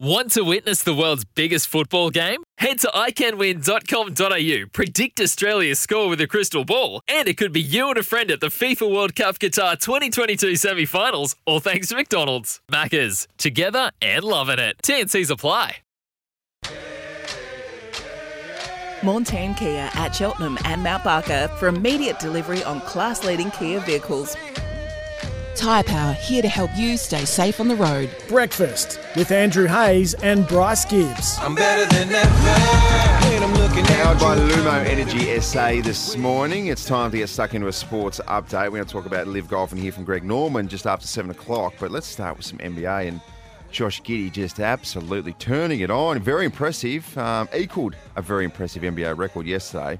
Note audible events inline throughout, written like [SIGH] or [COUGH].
Want to witness the world's biggest football game? Head to iCanWin.com.au, predict Australia's score with a crystal ball, and it could be you and a friend at the FIFA World Cup Qatar 2022 semi finals, all thanks to McDonald's. Maccas, together and loving it. TNC's apply. Montane Kia at Cheltenham and Mount Barker for immediate delivery on class leading Kia vehicles. Tyre Power here to help you stay safe on the road. Breakfast with Andrew Hayes and Bryce Gibbs. I'm better than ever. And I'm looking Powered at by you. Lumo Energy SA this morning. It's time to get stuck into a sports update. We're going to talk about live golf and hear from Greg Norman just after 7 o'clock. But let's start with some NBA and Josh Giddey just absolutely turning it on. Very impressive. Um, equaled a very impressive NBA record yesterday.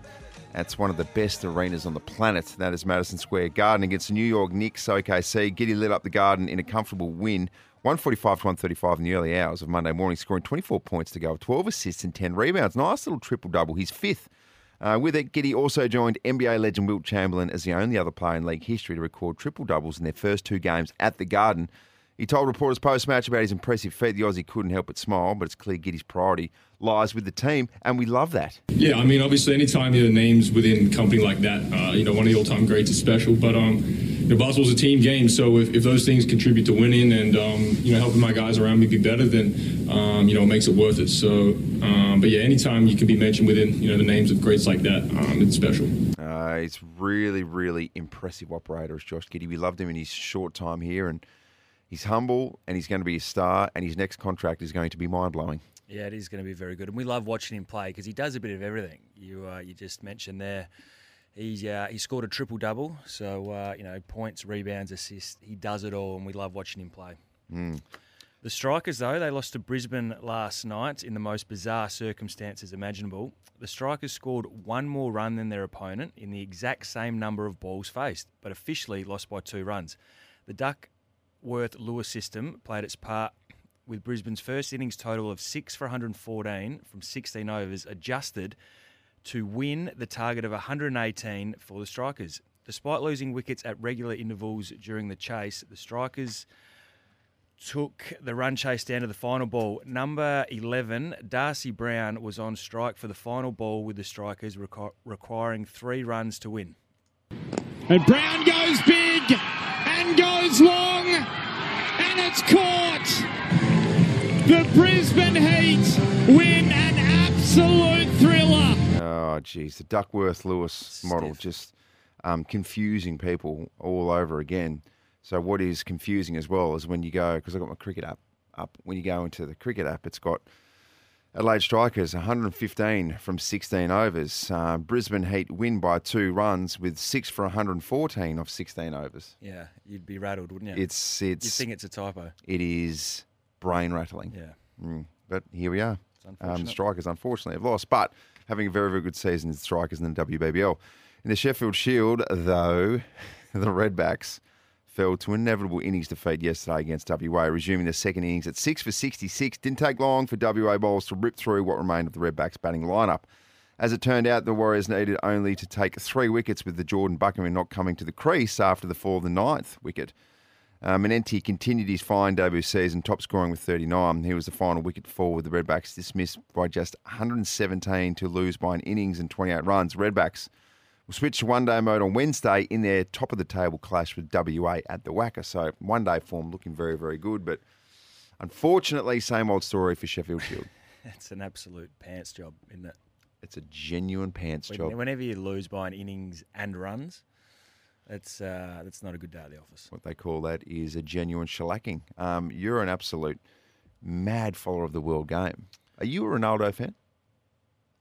That's one of the best arenas on the planet. That is Madison Square Garden against the New York Knicks OKC. Giddey lit up the Garden in a comfortable win. 145 to 135 in the early hours of Monday morning, scoring 24 points to go, 12 assists and 10 rebounds. Nice little triple double. He's fifth. Uh, with it, Giddey also joined NBA legend Wilt Chamberlain as the only other player in league history to record triple doubles in their first two games at the Garden. He told reporters post match about his impressive feat. The Aussie couldn't help but smile, but it's clear Giddey's priority lies with the team, and we love that. Yeah, I mean, obviously, anytime your name's within a company like that, uh, you know, one of the all-time greats is special. But um, you know, basketball's a team game, so if, if those things contribute to winning and um, you know helping my guys around me be better, then um, you know it makes it worth it. So, um, but yeah, anytime you can be mentioned within you know the names of greats like that, um, it's special. Uh, he's really, really impressive operator, is Josh Giddey. We loved him in his short time here, and he's humble, and he's going to be a star, and his next contract is going to be mind blowing. Yeah, it is going to be very good, and we love watching him play because he does a bit of everything. You uh, you just mentioned there, he's uh, he scored a triple double, so uh, you know points, rebounds, assists, he does it all, and we love watching him play. The Strikers, though, they lost to Brisbane last night in the most bizarre circumstances imaginable. The Strikers scored one more run than their opponent in the exact same number of balls faced, but officially lost by two runs. The Duckworth Lewis system played its part with Brisbane's first innings total of 6 for 114 from 16 overs adjusted to win the target of 118 for the Strikers. Despite losing wickets at regular intervals during the chase, the Strikers took the run chase down to the final ball. Number 11, Darcy Brown, was on strike for the final ball with the Strikers, requ- requiring three runs to win. And Brown goes big and goes long, and it's caught. The Brisbane Heat win an absolute thriller. Oh, geez, the Duckworth Lewis model just um, confusing people all over again. So what is confusing as well is when you go because I've got my cricket app up. When you go into the cricket app, it's got Adelaide Strikers 115 from 16 overs. Uh, Brisbane Heat win by two runs with six for 114 off 16 overs. Yeah, you'd be rattled, wouldn't you? It's it's. You'd think it's a typo. it is brain rattling. Yeah. Mm, but here we are. Um, the Strikers, unfortunately, have lost, but having a very, very good season, the Strikers in the WBBL. In the Sheffield Shield, though, [LAUGHS] the Redbacks fell to inevitable innings defeat yesterday against WA, resuming the second innings at 6 for 66. Didn't take long for WA bowlers to rip through what remained of the Redbacks batting lineup. As it turned out, the Warriors needed only to take three wickets with the Jordan Buckingham not coming to the crease after the fall of the ninth wicket. Um, Manenti continued his fine debut season, top scoring with 39. He was the final wicket fall with the Redbacks dismissed by just 117 to lose by an innings and 28 runs. Redbacks will switch to one day mode on Wednesday in their top of the table clash with WA at the WACA. So one day form looking very, very good, but unfortunately, same old story for Sheffield Shield. [LAUGHS] It's an absolute pants job, isn't it? It's a genuine pants When- job. Whenever you lose by an innings and runs, it's uh, that's not a good day at the office. What they call that is a genuine shellacking. Um, you're an absolute mad follower of the world game. Are you a Ronaldo fan?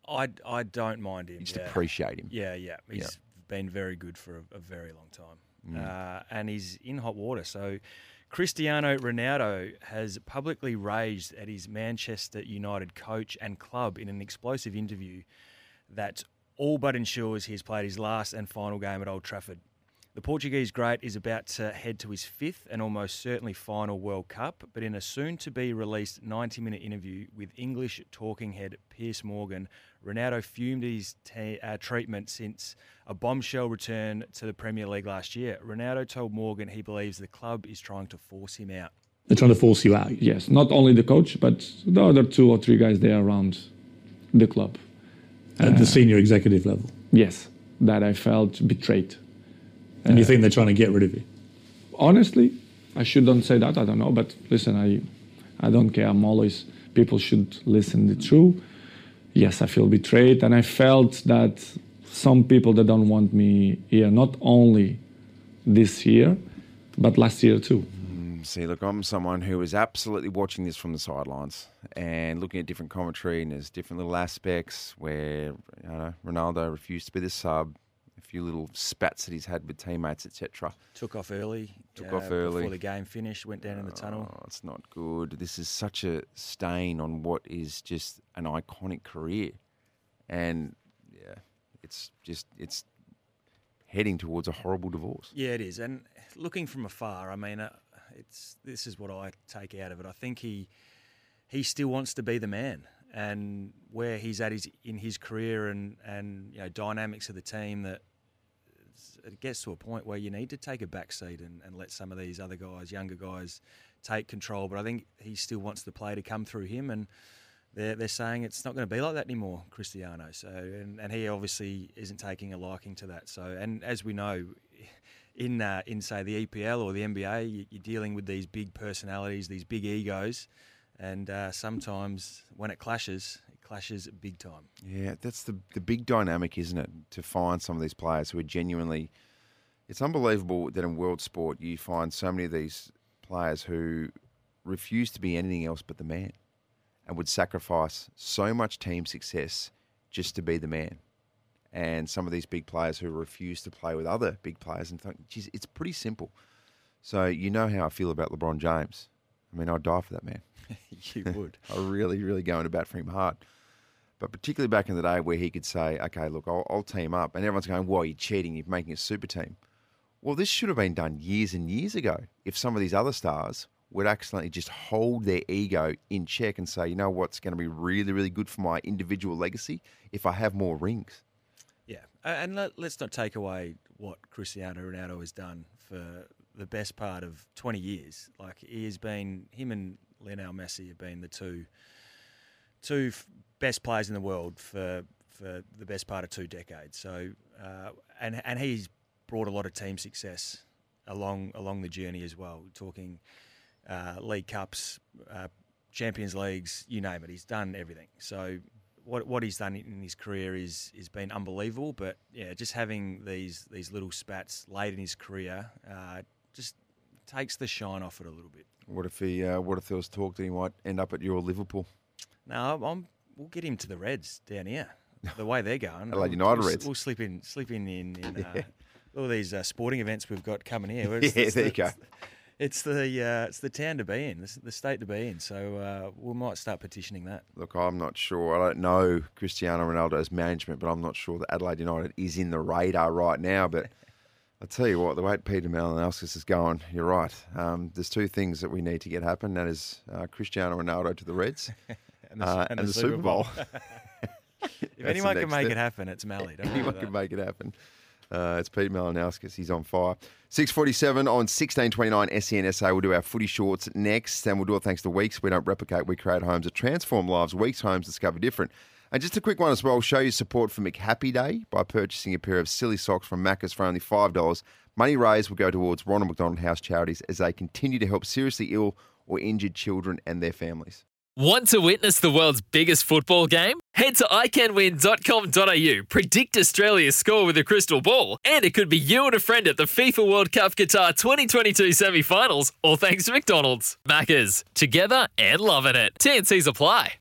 I, I don't mind him. You just yeah. appreciate him. Yeah, yeah. He's Yeah. been very good for a, a very long time. Mm. Uh, and he's in hot water. So Cristiano Ronaldo has publicly raged at his Manchester United coach and club in an explosive interview that all but ensures he has played his last and final game at Old Trafford. The Portuguese great is about to head to his fifth and almost certainly final World Cup, but in a soon to be released 90 minute interview with English talking head Piers Morgan, Ronaldo fumed at his t- uh, treatment since a bombshell return to the Premier League last year. Ronaldo told Morgan he believes the club is trying to force him out. They're trying to force you out, yes. Not only the coach, but the other two or three guys there around the club. At the senior executive level. Yes, that I felt betrayed. And you uh, think they're trying to get rid of you? Honestly, I shouldn't say that. I don't know, but listen, I, I don't care. I'm always people should listen the truth. Yes, I feel betrayed, and I felt that some people that don't want me here, not only this year, but last year too. Mm, see, look, I'm someone who is absolutely watching this from the sidelines and looking at different commentary, and there's different little aspects where you know, Ronaldo refused to be the sub, a few little spats that he's had with teammates, etc. Took off early. Took uh, off early. Before the game finished, went down in the tunnel. Oh, it's not good. This is such a stain on what is just an iconic career, and yeah, it's just it's heading towards a horrible divorce. Yeah, it is. And looking from afar, I mean, uh, it's this is what I take out of it. I think he he still wants to be the man, and where he's at his in his career and and you know dynamics of the team that it gets to a point where you need to take a back seat and, and let some of these other guys, younger guys, take control. But I think he still wants the play to come through him, and they're, they're saying it's not going to be like that anymore, Cristiano. So and, and he obviously isn't taking a liking to that. So and as we know, [LAUGHS] in uh, in say the EPL or the NBA, you- you're dealing with these big personalities, these big egos, and uh, sometimes when it clashes, it clashes big time. Yeah, that's the the big dynamic, isn't it? To find some of these players who are genuinely. It's unbelievable that in world sport you find so many of these players who refuse to be anything else but the man, and would sacrifice so much team success just to be the man. And some of these big players who refuse to play with other big players and think, geez, it's pretty simple. So you know how I feel about LeBron James. I mean, I'd die for that man. [LAUGHS] you would. [LAUGHS] I really, really go into bat for him hard. But particularly back in the day where he could say, okay, look, I'll, I'll team up. And everyone's going, well, you're cheating. You're making a super team. Well, this should have been done years and years ago if some of these other stars would accidentally just hold their ego in check and say, you know what's going to be really, really good for my individual legacy if I have more rings. Yeah, and let, let's not take away what Cristiano Ronaldo has done for the best part of 20 years. Like he has been, him and Lionel Messi have been the two two best players in the world for for the best part of two decades. So, uh, and and he's brought a lot of team success along along the journey as well. Talking uh, League Cups, uh, Champions Leagues, you name it. He's done everything. So what what he's done in his career is is been unbelievable. But yeah, just having these these little spats late in his career uh, just takes the shine off it a little bit. What if he? Uh, what if there was talk that he might end up at your Liverpool? No, I'm, we'll get him to the Reds down here. [LAUGHS] The way they're going, Adelaide United we'll, Reds. We'll slip in, slip in in, in [LAUGHS] uh, Yeah. all these uh, sporting events we've got coming here. [LAUGHS] Yeah, It's- there you go. It's the uh, it's the town to be in, the, the state to be in. So uh, we might start petitioning that. Look, I'm not sure. I don't know Cristiano Ronaldo's management, but I'm not sure that Adelaide United is in the radar right now. But I tell you what, the way Peter Malinauskas is going, you're right. Um, there's two things that we need to get happen. That is uh, Cristiano Ronaldo to the Reds [LAUGHS] And the- uh, and and the the Super Bowl. Bowl. [LAUGHS] [LAUGHS] If anyone can make step. it happen, it's Mally. Don't Anyone can make it happen. Uh, it's Pete Malinauskas. He's on fire. 647 on 1629 SEN SA. We'll do our footy shorts next, and we'll do it thanks to Weeks. We don't replicate, we create homes that transform lives. Weeks Homes discover different. And just a quick one as well show your support for McHappy Day by purchasing a pair of silly socks from Macca's for only $5. Money raised will go towards Ronald McDonald House charities as they continue to help seriously ill or injured children and their families. Want to witness the world's biggest football game? Head to iCanWin.com.au, predict Australia's score with a crystal ball, and it could be you and a friend at the FIFA World Cup Qatar 2022 semi finals, all thanks to McDonald's. Maccas, together and loving it. TNCs apply.